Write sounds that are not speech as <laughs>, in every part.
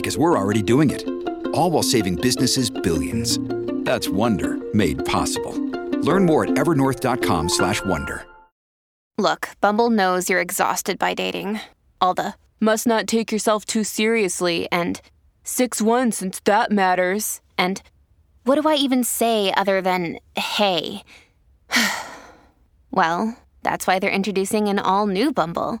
Because we're already doing it. All while saving businesses billions. That's Wonder made possible. Learn more at evernorth.com/wonder. Look, Bumble knows you're exhausted by dating. All the must not take yourself too seriously and 6 1 since that matters. And what do I even say other than hey? <sighs> well, that's why they're introducing an all new Bumble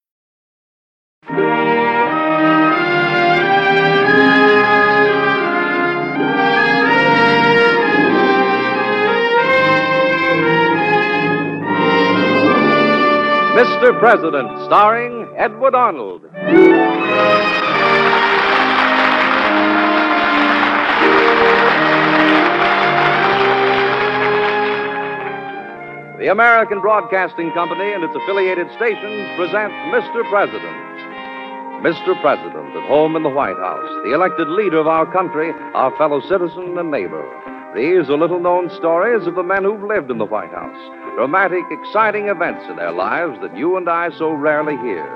Mr. President, starring Edward Arnold. The American Broadcasting Company and its affiliated stations present Mr. President. Mr. President, at home in the White House, the elected leader of our country, our fellow citizen and neighbor. These are little known stories of the men who've lived in the White House. Dramatic, exciting events in their lives that you and I so rarely hear.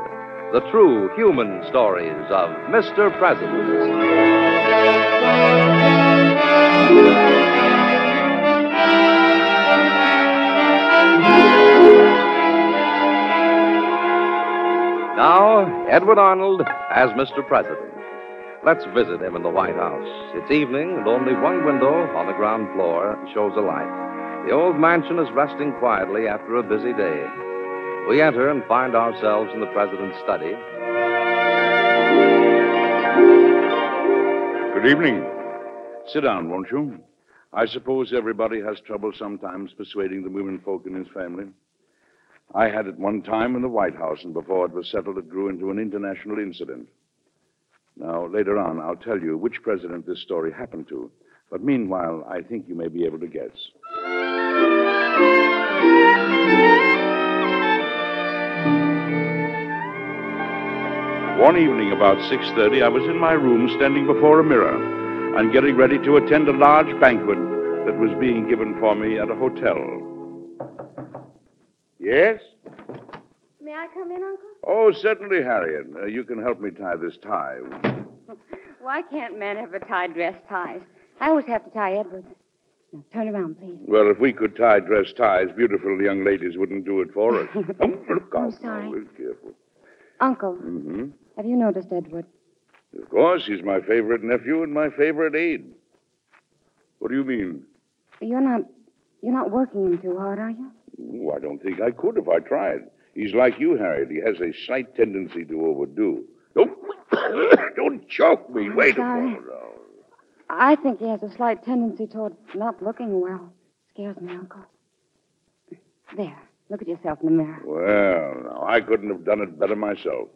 The true human stories of Mr. President. Now, Edward Arnold as Mr. President. Let's visit him in the White House. It's evening, and only one window on the ground floor shows a light. The old mansion is resting quietly after a busy day. We enter and find ourselves in the President's study. Good evening. Sit down, won't you? I suppose everybody has trouble sometimes persuading the women folk in his family. I had it one time in the White House, and before it was settled, it grew into an international incident. Now, later on, I'll tell you which president this story happened to. But meanwhile, I think you may be able to guess. One evening about 6:30, I was in my room standing before a mirror and getting ready to attend a large banquet that was being given for me at a hotel. Yes? May I come in, Uncle? Oh, certainly, Harriet. Uh, you can help me tie this tie. <laughs> Why can't men ever tie dress ties? I always have to tie Edward's. Now, turn around, please. Well, if we could tie dress ties, beautiful young ladies wouldn't do it for us. <laughs> oh, look I'm sorry. Be careful. Uncle, hmm have you noticed Edward? Of course, he's my favorite nephew and my favorite aide. What do you mean? You're not you're not working him too hard, are you? Oh, I don't think I could if I tried. He's like you, Harriet. He has a slight tendency to overdo. Don't, <coughs> don't choke me. I'm Wait a sorry. moment. now. I think he has a slight tendency toward not looking well. Scares me, Uncle. There. Look at yourself in the mirror. Well, now, I couldn't have done it better myself.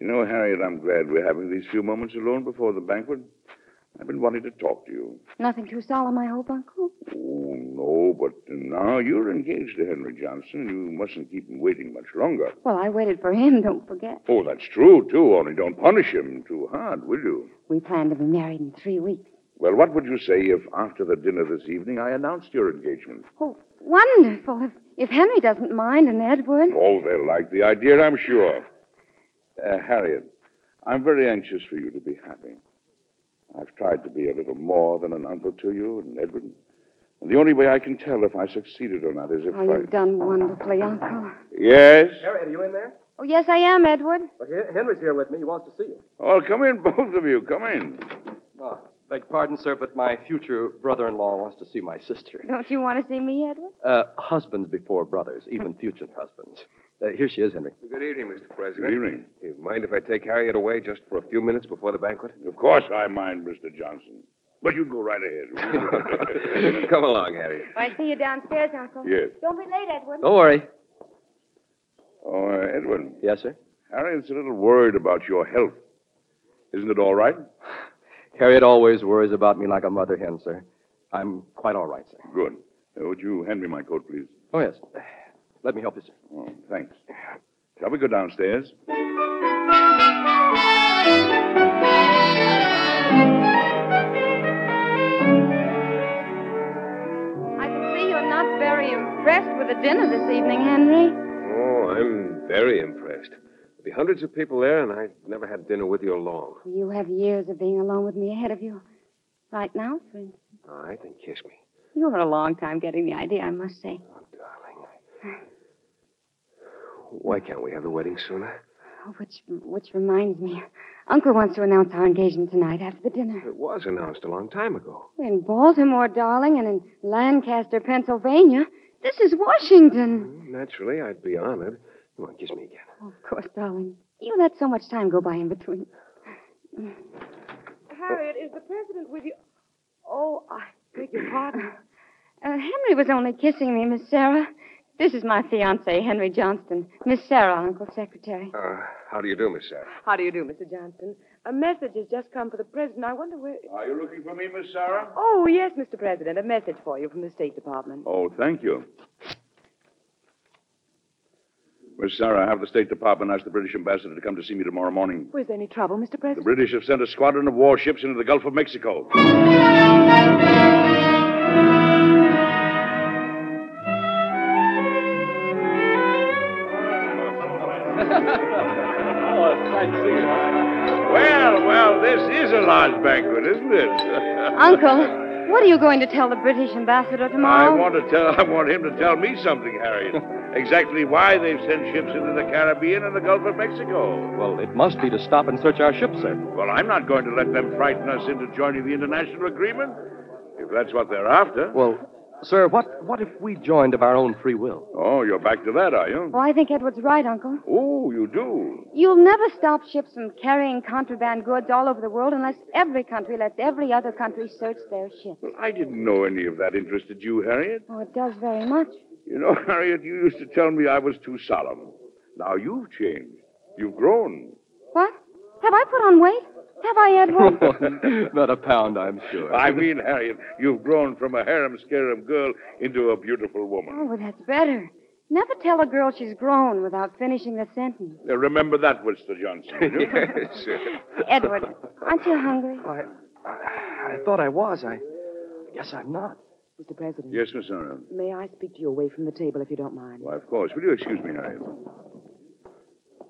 You know, Harriet, I'm glad we're having these few moments alone before the banquet. I've been wanting to talk to you. Nothing too solemn, I hope, Uncle. Oh, no, but now you're engaged to Henry Johnson. You mustn't keep him waiting much longer. Well, I waited for him, <laughs> don't forget. Oh, that's true, too. Only don't punish him too hard, will you? We plan to be married in three weeks. Well, what would you say if after the dinner this evening I announced your engagement? Oh, wonderful. If, if Henry doesn't mind and Edward. Oh, they'll like the idea, I'm sure. Uh, Harriet, I'm very anxious for you to be happy. I've tried to be a little more than an uncle to you and Edward. And the only way I can tell if I succeeded or not is if Oh, I. you've done wonderfully, Uncle. Yes? Harriet, are you in there? Oh, yes, I am, Edward. Well, Hen- Henry's here with me. He wants to see you. Oh, come in, <laughs> both of you. Come in. Oh, beg pardon, sir, but my future brother-in-law wants to see my sister. Don't you want to see me, Edward? Uh, husbands before brothers, even future husbands. Uh, here she is, Henry. Good evening, Mr. President. Good evening. You mind if I take Harriet away just for a few minutes before the banquet? Of course I mind, Mr. Johnson. But you go right ahead. <laughs> <laughs> Come along, Harriet. I see you downstairs, Uncle. Yes. Don't be late, Edward. Don't worry. Oh, uh, Edwin, Yes, sir? Harriet's a little worried about your health. Isn't it all right? <sighs> Harriet always worries about me like a mother hen, sir. I'm quite all right, sir. Good. Uh, would you hand me my coat, please? Oh, yes. Let me help you, sir. Oh, thanks. Shall we go downstairs? I can see you're not very impressed with the dinner this evening, Henry. Oh, I'm very impressed. There'll be hundreds of people there, and I've never had dinner with you alone. You have years of being alone with me ahead of you. Right now, for instance. All right, then kiss me. You were a long time getting the idea, I must say. Oh, darling. Why can't we have the wedding sooner? Oh, which, which reminds me, Uncle wants to announce our engagement tonight after the dinner. It was announced a long time ago. In Baltimore, darling, and in Lancaster, Pennsylvania. This is Washington. Naturally, I'd be honored. Come on, kiss me again. Oh, of course, darling. You let so much time go by in between. Harriet, is the president with you? Oh, I beg your pardon. Uh, Henry was only kissing me, Miss Sarah. This is my fiance, Henry Johnston. Miss Sarah, Uncle's secretary. Uh, how do you do, Miss Sarah? How do you do, Mr. Johnston? A message has just come for the president. I wonder where. Are you looking for me, Miss Sarah? Oh, yes, Mr. President. A message for you from the State Department. Oh, thank you. Miss Sarah, have the State Department ask the British ambassador to come to see me tomorrow morning. Was there any trouble, Mr. President? The British have sent a squadron of warships into the Gulf of Mexico. Isn't it? <laughs> Uncle, what are you going to tell the British ambassador tomorrow? I tomorrow? want to tell. I want him to tell me something, Harriet. exactly why they've sent ships into the Caribbean and the Gulf of Mexico. Well, it must be to stop and search our ships, sir. Well, I'm not going to let them frighten us into joining the international agreement. If that's what they're after. Well, sir, what, what if we joined of our own free will? Oh, you're back to that, are you? Oh, I think Edward's right, Uncle. Oh, you do. You'll never stop ships from carrying contraband goods all over the world unless every country lets every other country search their ships. Well, I didn't know any of that interested you, Harriet. Oh, it does very much. You know, <laughs> Harriet, you used to tell me I was too solemn. Now you've changed. You've grown. What? Have I put on weight? Have I, Edward? <laughs> Not a pound, I'm sure. I mean, Harriet, you've grown from a harum-scarum girl into a beautiful woman. oh, well, that's better. Never tell a girl she's grown without finishing the sentence. Now, remember that, Mr. Johnson. <laughs> yes. <laughs> Edward, aren't you hungry? I, I, I thought I was. I guess I'm not. Mr. President. yes, Miss Sarah. May I speak to you away from the table if you don't mind? Why, of course. Will you excuse me, Harriet?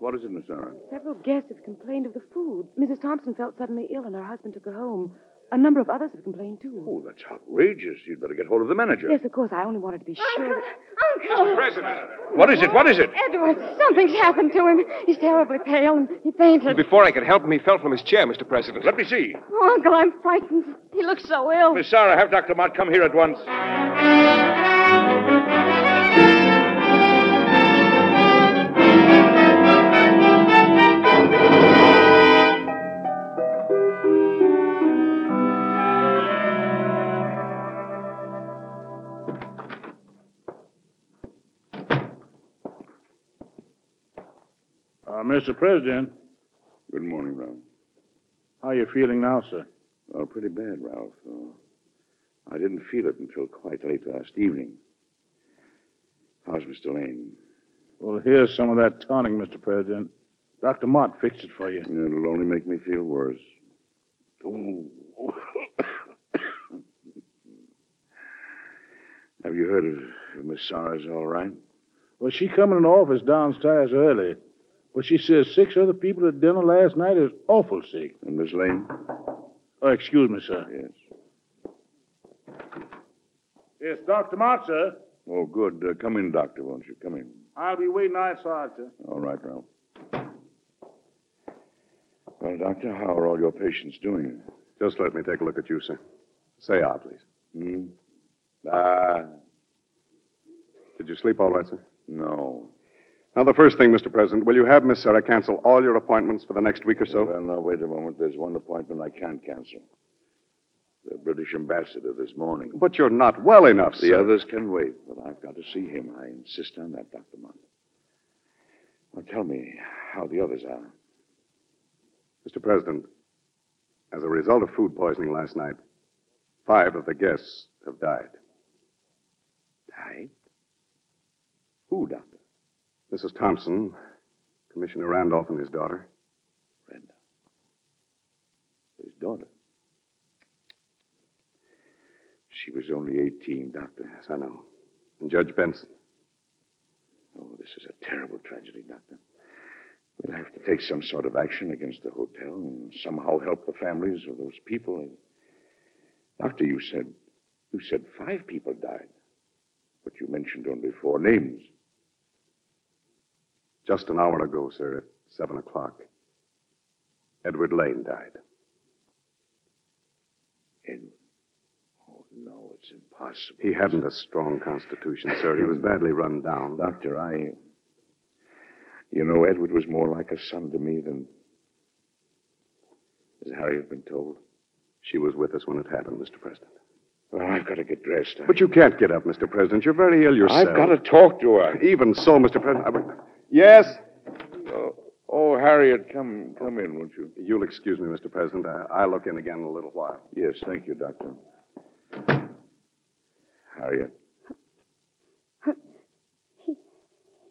What is it, Miss Sarah? Several guests have complained of the food. Mrs. Thompson felt suddenly ill and her husband took her home. A number of others have complained, too. Oh, that's outrageous. You'd better get hold of the manager. Yes, of course. I only wanted to be sure that... Uncle! President! What is it? What is it? Edward, something's happened to him. He's terribly pale and he fainted. Before I could help him, he fell from his chair, Mr. President. Let me see. Oh, Uncle, I'm frightened. He looks so ill. Miss Sarah, have Dr. Mott come here at once. Mr. President, Good morning, Ralph. how are you feeling now, sir? Well, pretty bad, Ralph. Uh, I didn't feel it until quite late last evening. How's Mr. Lane? Well, here's some of that tonic, Mr. President. Dr. Mott fixed it for you. It'll only make me feel worse. Ooh. Have you heard if Miss Sarah's all right? Well, she come in the office downstairs early. But she says six other people at dinner last night is awful sick. And Miss Lane? Oh, excuse me, sir. Yes. It's Dr. Mott, sir. Oh, good. Uh, come in, Doctor, won't you? Come in. I'll be waiting outside, sir. All right, Ralph. Well, Doctor, how are all your patients doing? Just let me take a look at you, sir. Say ah, please. Hmm? Ah, Did you sleep all right, sir? no. Now, the first thing, Mr. President, will you have Miss Sarah cancel all your appointments for the next week or so? Well, now, wait a moment. There's one appointment I can't cancel. The British ambassador this morning. But you're not well enough, The sir. others can wait, but I've got to see him. I insist on that, Dr. Mott. Now, tell me how the others are. Mr. President, as a result of food poisoning last night, five of the guests have died. Died? Who, Doctor? Mrs. Thompson, Commissioner Randolph, and his daughter. Randolph. His daughter. She was only 18, Doctor. Yes, I know. And Judge Benson. Oh, this is a terrible tragedy, Doctor. We'll have to take some sort of action against the hotel and somehow help the families of those people. Doctor, you said you said five people died, but you mentioned only four names. Just an hour ago, sir, at seven o'clock, Edward Lane died. Edward. Oh, no, it's impossible. He hadn't a strong constitution, sir. He was badly run down. Doctor, I. You know, Edward was more like a son to me than. As Harry has been told. She was with us when it happened, Mr. President. Well, I've got to get dressed. But you can't get up, Mr. President. You're very ill yourself. I've got to talk to her. Even so, Mr. President. I- Yes? Oh, oh, Harriet, come come in, won't you? You'll excuse me, Mr. President. I, I'll look in again in a little while. Yes, thank you, Doctor. Harriet. He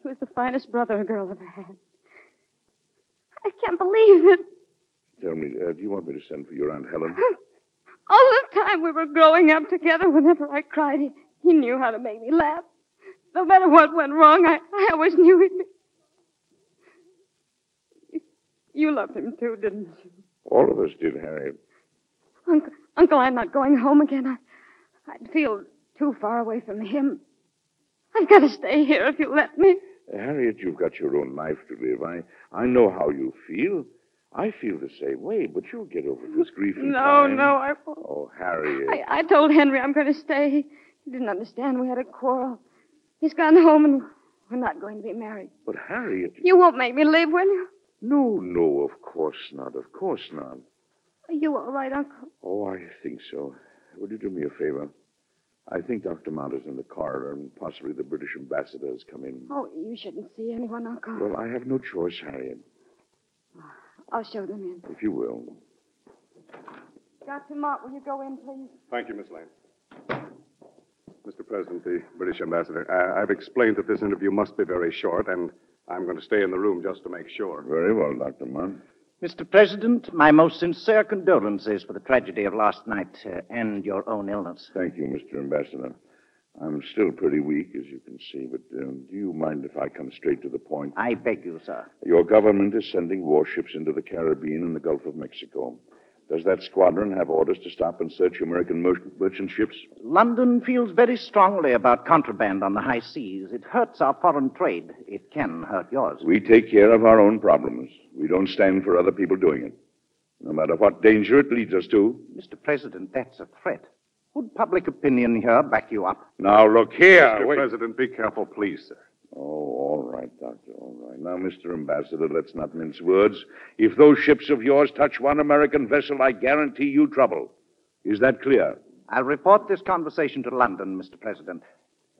was the finest brother a girl ever had. I can't believe it. Tell me, uh, do you want me to send for your Aunt Helen? <laughs> All the time we were growing up together, whenever I cried, he, he knew how to make me laugh. No matter what went wrong, I, I always knew he'd be. You loved him too, didn't you? All of us did, Harriet. Uncle, Uncle, I'm not going home again. I, I'd feel too far away from him. I've got to stay here if you let me. Harriet, you've got your own life to live. I, I know how you feel. I feel the same way, but you'll get over this grief in No, time. no, I won't. Oh, Harriet. I, I told Henry I'm going to stay. He, he didn't understand. We had a quarrel. He's gone home, and we're not going to be married. But Harriet. You won't make me leave, will you? No, no, of course not. Of course not. Are you all right, Uncle? Oh, I think so. Would you do me a favor? I think Dr. Mott is in the corridor, and possibly the British ambassador has come in. Oh, you shouldn't see anyone, Uncle. Well, I have no choice, Harriet, I'll show them in. if you will. Dr. Mott, will you go in, please? Thank you, Miss Lane. Mr. President, the British ambassador, uh, I've explained that this interview must be very short, and I'm going to stay in the room just to make sure. Very well, Dr. Mott. Mr. President, my most sincere condolences for the tragedy of last night uh, and your own illness. Thank you, Mr. Ambassador. I'm still pretty weak, as you can see, but um, do you mind if I come straight to the point? I beg you, sir. Your government is sending warships into the Caribbean and the Gulf of Mexico. Does that squadron have orders to stop and search American mer- merchant ships? London feels very strongly about contraband on the high seas. It hurts our foreign trade. It can hurt yours. We take care of our own problems. We don't stand for other people doing it. No matter what danger it leads us to. Mr. President, that's a threat. Would public opinion here back you up? Now, look here. Mr. Wait. President, be careful, please, sir. Oh, all right, Doctor, all right. Now, Mr. Ambassador, let's not mince words. If those ships of yours touch one American vessel, I guarantee you trouble. Is that clear? I'll report this conversation to London, Mr. President.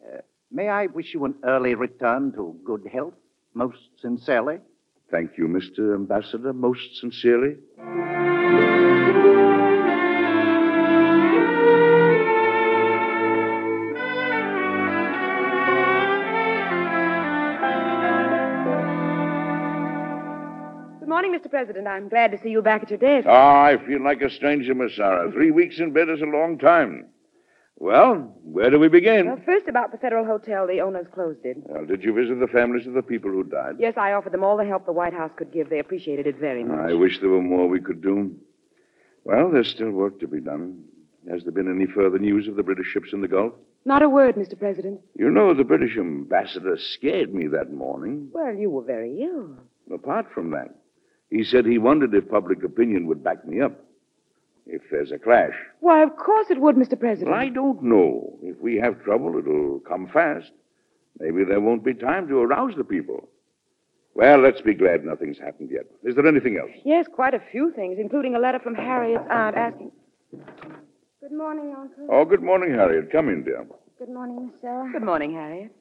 Uh, may I wish you an early return to good health? Most sincerely. Thank you, Mr. Ambassador, most sincerely. President. I'm glad to see you back at your desk. Ah, I feel like a stranger, Miss Sarah. Three weeks in bed is a long time. Well, where do we begin? Well, first about the Federal Hotel the owners closed it. Well, did you visit the families of the people who died? Yes, I offered them all the help the White House could give. They appreciated it very much. I wish there were more we could do. Well, there's still work to be done. Has there been any further news of the British ships in the Gulf? Not a word, Mr. President. You know, the British ambassador scared me that morning. Well, you were very ill. Apart from that, he said he wondered if public opinion would back me up. If there's a clash. Why, of course it would, Mr. President. Well, I don't know. If we have trouble, it'll come fast. Maybe there won't be time to arouse the people. Well, let's be glad nothing's happened yet. Is there anything else? Yes, quite a few things, including a letter from Harriet's aunt uh, asking. Good morning, Uncle. Oh, good morning, Harriet. Come in, dear. Good morning, Miss Sarah. Good morning, Harriet.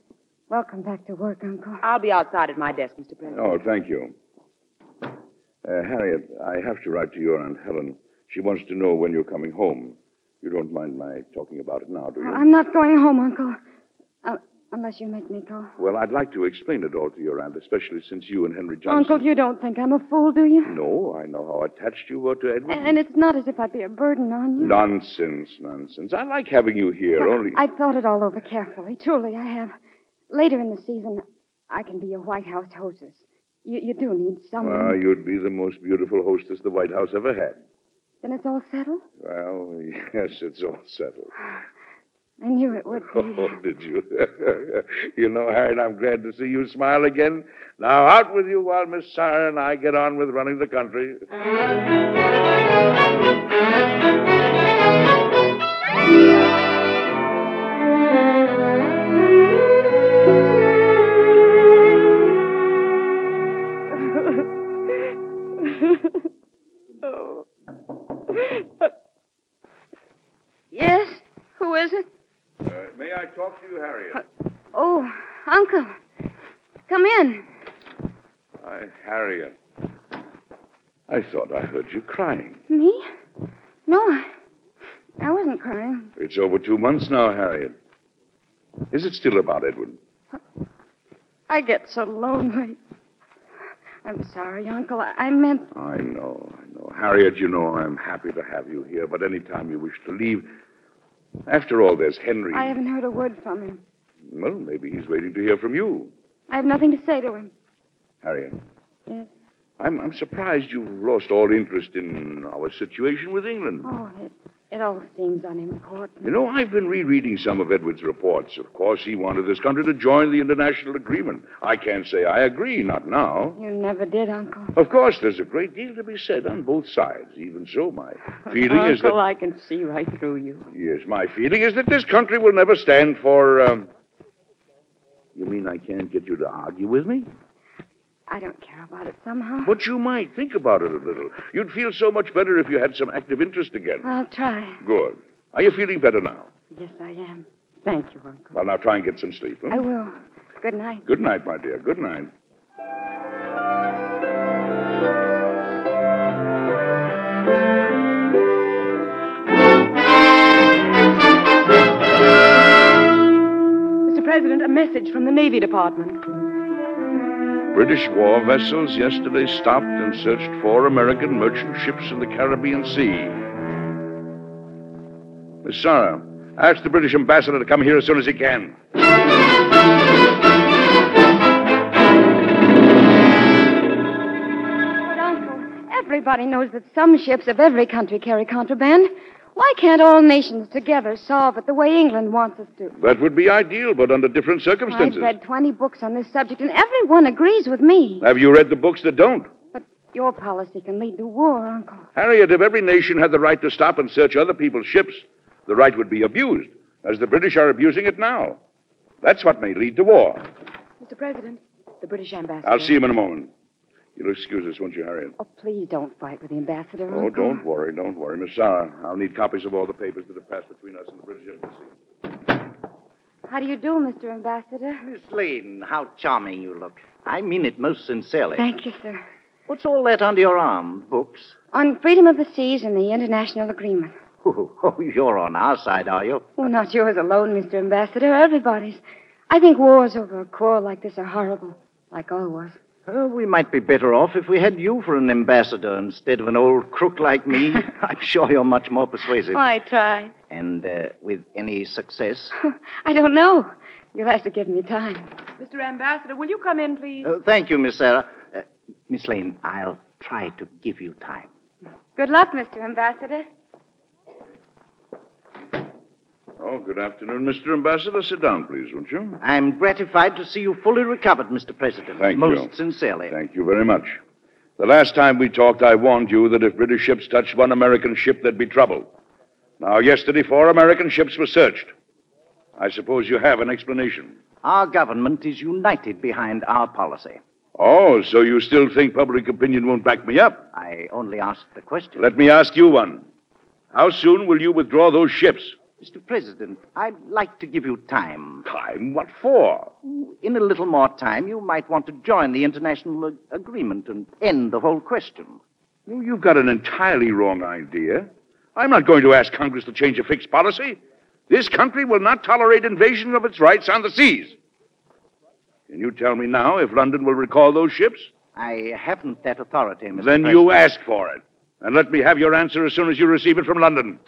Welcome back to work, Uncle. I'll be outside at my desk, Mr. President. Oh, thank you. Uh, Harriet, I have to write to your Aunt Helen. She wants to know when you're coming home. You don't mind my talking about it now, do you? I'm not going home, Uncle. Uh, unless you make me go. Well, I'd like to explain it all to your aunt, especially since you and Henry Johnson. Uncle, you don't think I'm a fool, do you? No, I know how attached you were to Edward. And it's not as if I'd be a burden on you. Nonsense, nonsense. I like having you here, only. I've thought it all over carefully. Truly, I have. Later in the season, I can be your White House hostess. You, you do need someone. Well, you'd be the most beautiful hostess the White House ever had. Then it's all settled? Well, <laughs> yes, it's all settled. <sighs> I knew it would be. <laughs> Oh, did you? <laughs> you know, Harriet, I'm glad to see you smile again. Now, out with you while Miss Sarah and I get on with running the country. May I talk to you, Harriet? Oh, Uncle. Come in. Hi, Harriet. I thought I heard you crying. Me? No, I, I wasn't crying. It's over two months now, Harriet. Is it still about Edward? I get so lonely. I'm sorry, Uncle. I, I meant. I know, I know. Harriet, you know I'm happy to have you here, but any time you wish to leave. After all, there's Henry. I haven't heard a word from him. Well, maybe he's waiting to hear from you. I have nothing to say to him. Harriet, Yes. I'm, I'm surprised you've lost all interest in our situation with England. Oh, it, it all seems unimportant. You know, I've been rereading some of Edward's reports. Of course, he wanted this country to join the international agreement. I can't say I agree, not now. You never did, Uncle. Of course, there's a great deal to be said on both sides. Even so, my feeling is that. Uncle, I can see right through you. Yes, my feeling is that this country will never stand for. Um... You mean I can't get you to argue with me? I don't care about it somehow. But you might think about it a little. You'd feel so much better if you had some active interest again. I'll try. Good. Are you feeling better now? Yes, I am. Thank you, Uncle. Well, now try and get some sleep. Huh? I will. Good night. Good night, my dear. Good night. Mr. President, a message from the Navy Department. British war vessels yesterday stopped and searched four American merchant ships in the Caribbean Sea. Miss Sarah, ask the British ambassador to come here as soon as he can. But, Uncle, everybody knows that some ships of every country carry contraband. Why can't all nations together solve it the way England wants us to? That would be ideal, but under different circumstances. I've read 20 books on this subject, and everyone agrees with me. Have you read the books that don't? But your policy can lead to war, Uncle. Harriet, if every nation had the right to stop and search other people's ships, the right would be abused, as the British are abusing it now. That's what may lead to war. Mr. President, the British ambassador. I'll see him in a moment. You'll excuse us, won't you, Harriet? Oh, please don't fight with the ambassador. Oh, Uncle. don't worry, don't worry. Miss Sarah, I'll need copies of all the papers that have passed between us and the British Embassy. How do you do, Mr. Ambassador? Miss Lane, how charming you look. I mean it most sincerely. Thank you, sir. What's all that under your arm? Books? On freedom of the seas and the international agreement. Oh, oh, you're on our side, are you? Well, not yours alone, Mr. Ambassador. Everybody's. I think wars over a quarrel like this are horrible, like all wars. Oh, we might be better off if we had you for an ambassador instead of an old crook like me. <laughs> I'm sure you're much more persuasive. I try. And uh, with any success? <laughs> I don't know. You'll have to give me time. Mr. Ambassador, will you come in, please? Uh, thank you, Miss Sarah. Uh, Miss Lane, I'll try to give you time. Good luck, Mr. Ambassador. Oh, good afternoon, Mr. Ambassador. Sit down, please, won't you? I'm gratified to see you fully recovered, Mr. President. Thank Most you. sincerely. Thank you very much. The last time we talked, I warned you that if British ships touched one American ship, there'd be trouble. Now, yesterday, four American ships were searched. I suppose you have an explanation. Our government is united behind our policy. Oh, so you still think public opinion won't back me up? I only asked the question. Let me ask you one. How soon will you withdraw those ships? Mr. President, I'd like to give you time. Time? What for? In a little more time, you might want to join the international ag- agreement and end the whole question. Well, You've got an entirely wrong idea. I'm not going to ask Congress to change a fixed policy. This country will not tolerate invasion of its rights on the seas. Can you tell me now if London will recall those ships? I haven't that authority, Mr. President. Then President. you ask for it. And let me have your answer as soon as you receive it from London.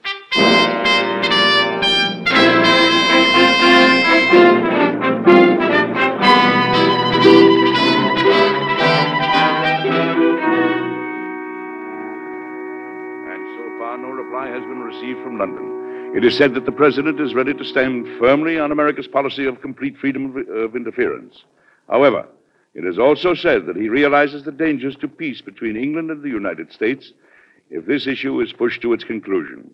Has been received from London. It is said that the President is ready to stand firmly on America's policy of complete freedom of, of interference. However, it is also said that he realizes the dangers to peace between England and the United States if this issue is pushed to its conclusion.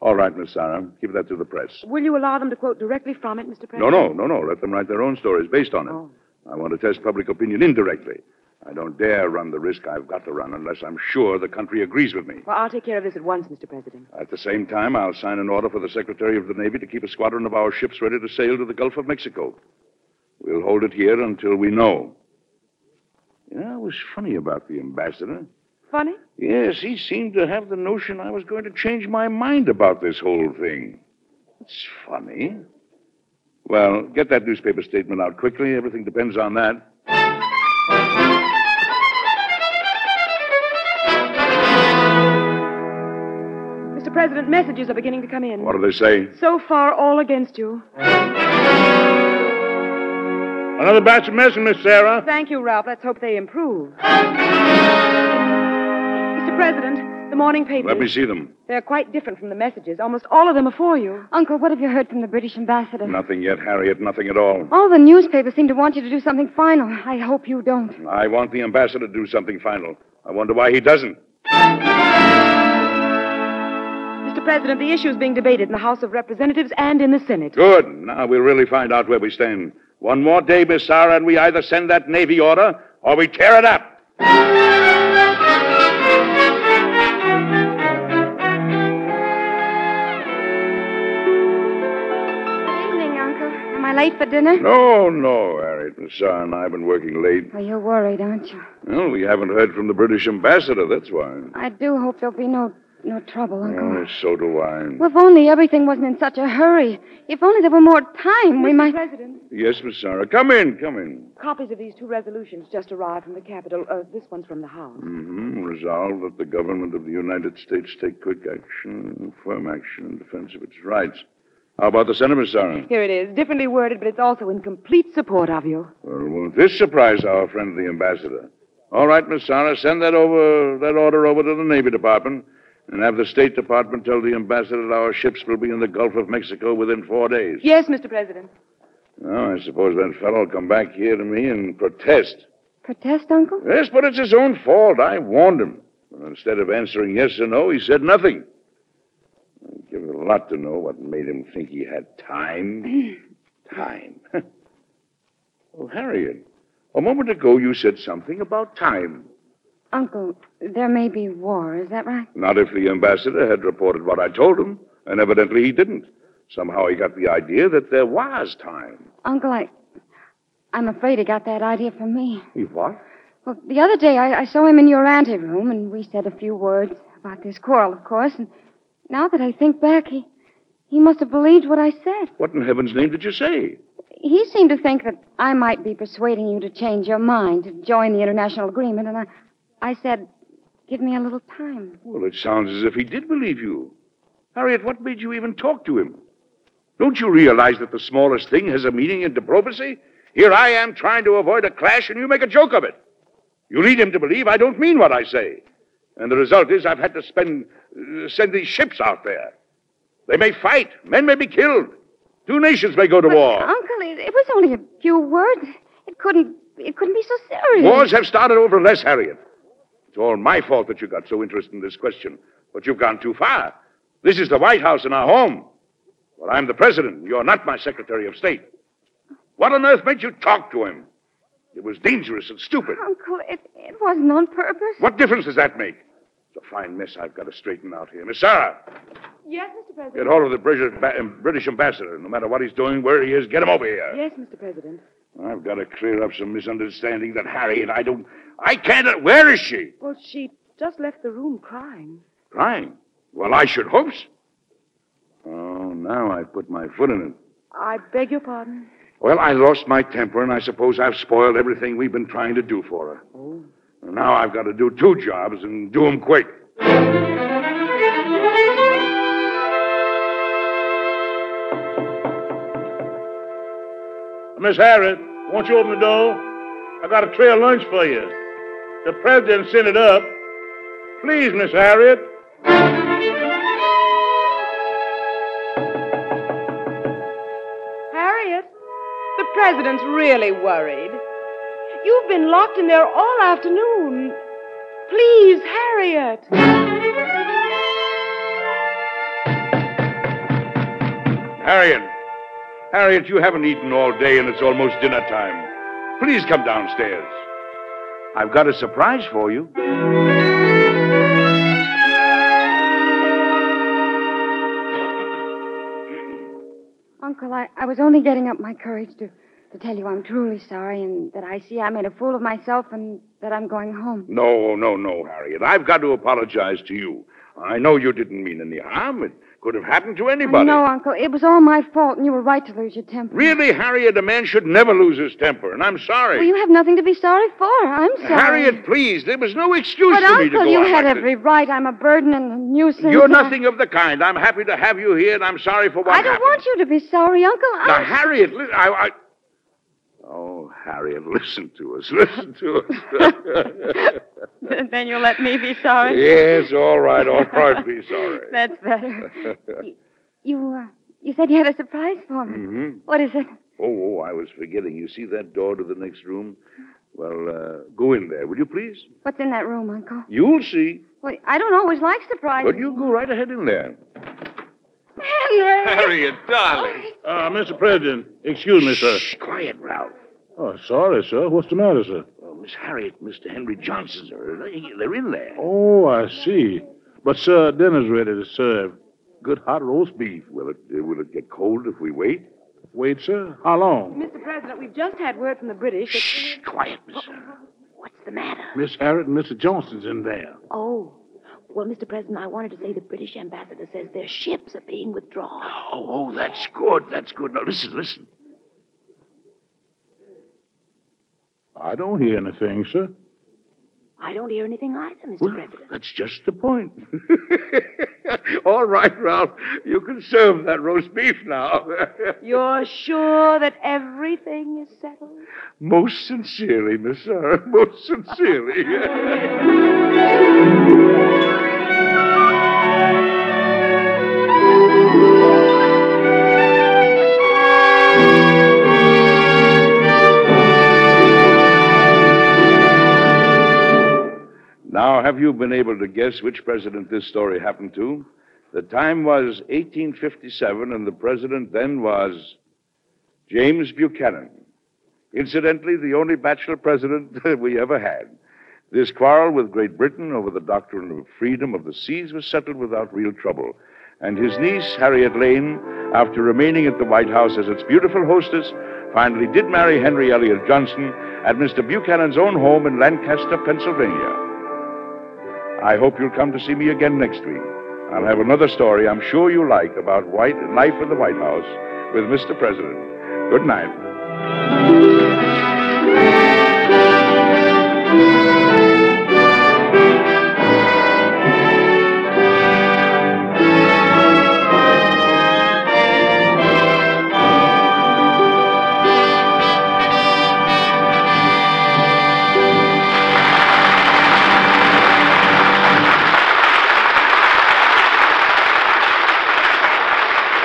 All right, Miss Sarah, give that to the press. Will you allow them to quote directly from it, Mr. No, President? no, no, no. Let them write their own stories based on it. Oh. I want to test public opinion indirectly. I don't dare run the risk I've got to run unless I'm sure the country agrees with me. Well, I'll take care of this at once, Mr. President. At the same time, I'll sign an order for the Secretary of the Navy to keep a squadron of our ships ready to sail to the Gulf of Mexico. We'll hold it here until we know. Yeah, it was funny about the ambassador. Funny? Yes, he seemed to have the notion I was going to change my mind about this whole thing. It's funny. Well, get that newspaper statement out quickly. Everything depends on that. President, messages are beginning to come in. What do they say? So far, all against you. Another batch of medicine, Miss Sarah. Thank you, Ralph. Let's hope they improve. Mr. President, the morning papers. Let me see them. They're quite different from the messages. Almost all of them are for you. Uncle, what have you heard from the British ambassador? Nothing yet, Harriet. Nothing at all. All the newspapers seem to want you to do something final. I hope you don't. I want the ambassador to do something final. I wonder why he doesn't. Mr. President, the issue is being debated in the House of Representatives and in the Senate. Good. Now we'll really find out where we stand. One more day, Miss Sarah, and we either send that Navy order or we tear it up. Evening, Uncle. Am I late for dinner? No, no, Harriet. Miss Sarah and I have been working late. Well, you're worried, aren't you? Well, we haven't heard from the British ambassador, that's why. I do hope there'll be no no trouble, Uncle. Oh, so do I. Well, if only everything wasn't in such a hurry. If only there were more time, we might. President, Yes, Miss Sarah. Come in, come in. copies of these two resolutions just arrived from the Capitol. Uh, this one's from the House. Mm-hmm. Resolved that the government of the United States take quick action, firm action in defense of its rights. How about the Senate, Miss Sarah? Here it is, differently worded, but it's also in complete support of you. Well, won't this surprise our friend the ambassador? All right, Miss Sarah, send that over that order over to the Navy Department and have the State Department tell the ambassador that our ships will be in the Gulf of Mexico within four days. Yes, Mr. President. Now, I suppose that fellow will come back here to me and protest. Protest, Uncle? Yes, but it's his own fault. I warned him. But instead of answering yes or no, he said nothing. I'd give a lot to know what made him think he had time. <clears throat> time. <laughs> oh, Harriet, a moment ago you said something about time. Uncle, there may be war, is that right? Not if the ambassador had reported what I told him, and evidently he didn't. Somehow he got the idea that there was time. Uncle, I. I'm afraid he got that idea from me. He what? Well, the other day I, I saw him in your anteroom, and we said a few words about this quarrel, of course. And now that I think back, he he must have believed what I said. What in heaven's name did you say? He seemed to think that I might be persuading you to change your mind, to join the international agreement, and I, I said, give me a little time. Well, it sounds as if he did believe you. Harriet, what made you even talk to him? Don't you realize that the smallest thing has a meaning in diplomacy? Here I am trying to avoid a clash, and you make a joke of it. You lead him to believe I don't mean what I say. And the result is I've had to spend, uh, send these ships out there. They may fight. Men may be killed. Two nations may go to war. Uncle, it, it was only a few words. It couldn't. It couldn't be so serious. Wars have started over less, Harriet. It's all my fault that you got so interested in this question. But you've gone too far. This is the White House and our home. Well, I'm the president. You're not my Secretary of State. What on earth made you talk to him? It was dangerous and stupid. Uncle, it, it wasn't on purpose. What difference does that make? It's a fine mess I've got to straighten out here. Miss Sarah, Yes, Mr. President. get hold of the British, uh, British ambassador. No matter what he's doing, where he is, get him over here. Yes, Mr. President. I've got to clear up some misunderstanding that Harry and I don't. I can't. Where is she? Well, she just left the room crying. Crying. Well, I should hope so. Oh, now I've put my foot in it. I beg your pardon. Well, I lost my temper, and I suppose I've spoiled everything we've been trying to do for her. Oh. And now I've got to do two jobs and do them quick. Miss Harriet, won't you open the door? I got a tray of lunch for you. The president sent it up. Please, Miss Harriet. Harriet, the president's really worried. You've been locked in there all afternoon. Please, Harriet. Harriet. Harriet, you haven't eaten all day, and it's almost dinner time. Please come downstairs. I've got a surprise for you. Uncle, I, I was only getting up my courage to, to tell you I'm truly sorry and that I see I made a fool of myself and that I'm going home. No, no, no, Harriet. I've got to apologize to you. I know you didn't mean any harm. It could have happened to anybody. No, Uncle, it was all my fault and you were right to lose your temper. Really, Harriet, a man should never lose his temper, and I'm sorry. Well, you have nothing to be sorry for. I'm sorry. Harriet, please, there was no excuse But, for me to Uncle, go you had like every right. I'm a burden and a nuisance. You're and I- nothing of the kind. I'm happy to have you here, and I'm sorry for what I don't happened. want you to be sorry, Uncle. Now, I'm... Harriet, I, I... Oh, Harriet, <laughs> listen to us. Listen to us. <laughs> <laughs> then you'll let me be sorry? yes, all right, all <laughs> right, be sorry. That's better. <laughs> You, uh, you said you had a surprise for me. hmm What is it? Oh, oh, I was forgetting. You see that door to the next room? Well, uh, go in there, will you please? What's in that room, Uncle? You'll see. Well, I don't always like surprises. But you go right ahead in there. Henry! Harriet, darling. Uh, Mr. President, excuse me, sir. Shh, quiet, Ralph. Oh, sorry, sir. What's the matter, sir? Oh, Miss Harriet, Mr. Henry Johnson, sir. They- They're in there. Oh, I see. But, sir, dinner's ready to serve. Good hot roast beef. Will it, uh, will it get cold if we wait? Wait, sir. How long? Mr. President, we've just had word from the British. that- Shh, quiet, Miss What's the matter? Miss Harriet and Mr. Johnson's in there. Oh. Well, Mr. President, I wanted to say the British ambassador says their ships are being withdrawn. Oh, oh, that's good. That's good. Now, listen, listen. I don't hear anything, sir. I don't hear anything either, Mr. Well, President. that's just the point. <laughs> All right, Ralph. You can serve that roast beef now. <laughs> You're sure that everything is settled? Most sincerely, Miss Sarah. <laughs> Most sincerely. Have you been able to guess which president this story happened to? The time was 1857, and the president then was James Buchanan. Incidentally, the only bachelor president <laughs> we ever had. This quarrel with Great Britain over the doctrine of freedom of the seas was settled without real trouble. And his niece, Harriet Lane, after remaining at the White House as its beautiful hostess, finally did marry Henry Elliott Johnson at Mr. Buchanan's own home in Lancaster, Pennsylvania. I hope you'll come to see me again next week. I'll have another story I'm sure you like about white life in the White House with Mr. President. Good night.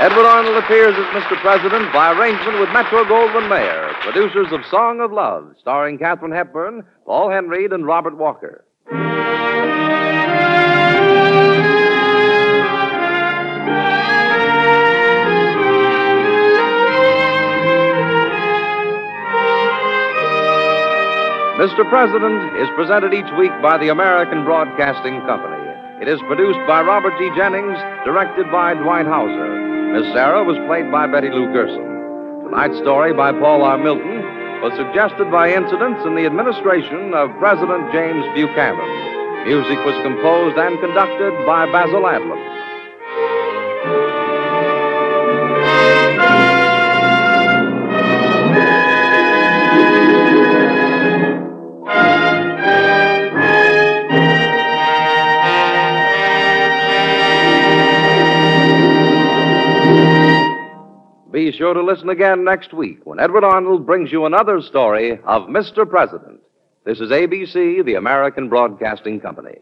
Edward Arnold appears as Mr. President by arrangement with Metro Goldwyn Mayer, producers of Song of Love, starring Katharine Hepburn, Paul Henreid, and Robert Walker. Mr. President is presented each week by the American Broadcasting Company. It is produced by Robert G. Jennings, directed by Dwight Hauser. Miss Sarah was played by Betty Lou Gerson. Tonight's story by Paul R. Milton was suggested by incidents in the administration of President James Buchanan. Music was composed and conducted by Basil Adlam. Be sure to listen again next week when Edward Arnold brings you another story of Mr. President. This is ABC, the American Broadcasting Company.